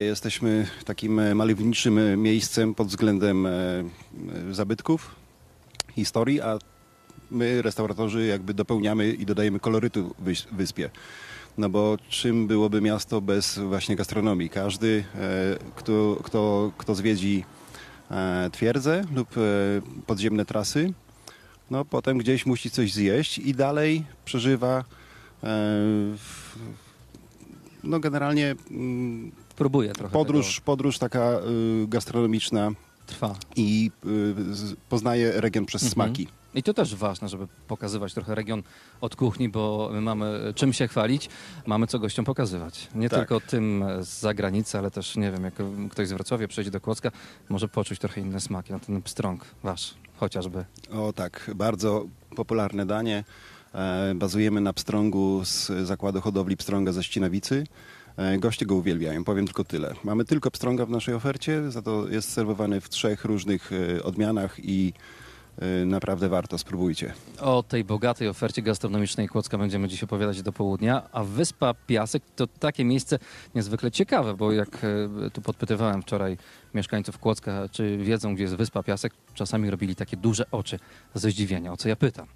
Jesteśmy takim e, malowniczym e, miejscem pod względem e, zabytków, historii, a my, restauratorzy, jakby dopełniamy i dodajemy kolorytu wyspie. No bo czym byłoby miasto bez właśnie gastronomii? Każdy, kto, kto, kto zwiedzi twierdzę lub podziemne trasy, no potem gdzieś musi coś zjeść i dalej przeżywa no generalnie mm, Próbuję trochę podróż, podróż taka y, gastronomiczna tego. Trwa. i y, poznaje region przez Mhm. smaki. I to też ważne, żeby pokazywać trochę region od kuchni, bo my mamy czym się chwalić, mamy co gościom pokazywać. Nie Tak. tylko tym z zagranicy, ale też, nie wiem, jak ktoś z Wrocławia przyjdzie do Kłodzka, może poczuć trochę inne smaki. No ten pstrąg wasz chociażby. O tak, bardzo popularne danie. E, bazujemy na pstrągu z zakładu hodowli pstrąga ze Ścinawicy. E, goście go uwielbiają, powiem tylko tyle. Mamy tylko pstrąga w naszej ofercie, za to jest serwowany w trzech różnych e, odmianach i e, naprawdę warto, spróbujcie. O tej bogatej ofercie gastronomicznej Kłodzka będziemy dziś opowiadać do południa, a Wyspa Piasek to takie miejsce niezwykle ciekawe, bo jak tu podpytywałem wczoraj mieszkańców Kłodzka, czy wiedzą, gdzie jest Wyspa Piasek, czasami robili takie duże oczy ze zdziwienia, o co ja pytam.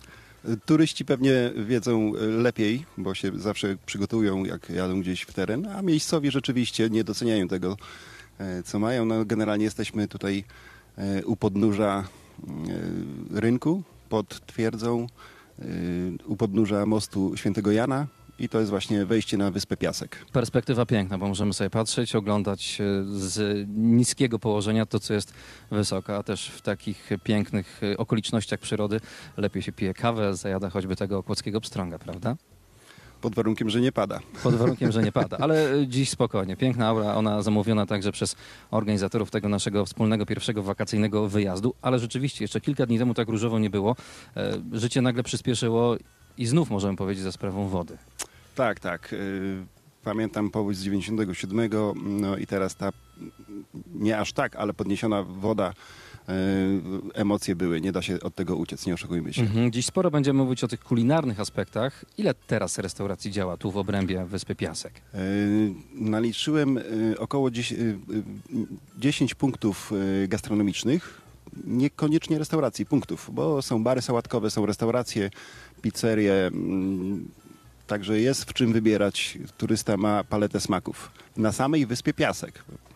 Turyści pewnie wiedzą e, lepiej, bo się zawsze przygotują, jak jadą gdzieś w teren, a miejscowi rzeczywiście nie doceniają tego, e, co mają. No, generalnie jesteśmy tutaj e, u podnóża rynku, pod twierdzą, u podnóża mostu Świętego Jana i to jest właśnie wejście na Wyspę Piasek. Perspektywa piękna, bo możemy sobie patrzeć, oglądać e, z niskiego położenia to, co jest wysoko, a też w takich pięknych e, okolicznościach przyrody lepiej się pije kawę, zajada choćby tego kłodzkiego pstrąga, prawda? Pod warunkiem, że nie pada. Pod warunkiem, że nie pada. Ale e, dziś spokojnie. Piękna aura, ona zamówiona także przez organizatorów tego naszego wspólnego pierwszego wakacyjnego wyjazdu. Ale rzeczywiście, jeszcze kilka dni temu tak różowo nie było. Życie nagle przyspieszyło i znów możemy powiedzieć za sprawą wody. Tak, tak. y, Pamiętam powódź z 97, no i teraz ta, nie aż tak, ale podniesiona woda, y, emocje były, nie da się od tego uciec, nie oszukujmy się. Mhm. Dziś sporo będziemy mówić o tych kulinarnych aspektach. Ile teraz restauracji działa tu w obrębie Wyspy Piasek? Y, Naliczyłem około 10, y, y, 10 punktów gastronomicznych, niekoniecznie restauracji, punktów, bo są bary sałatkowe, są restauracje, pizzerie, mm, także jest w czym wybierać. Turysta ma paletę smaków. Na samej Wyspie Piasek.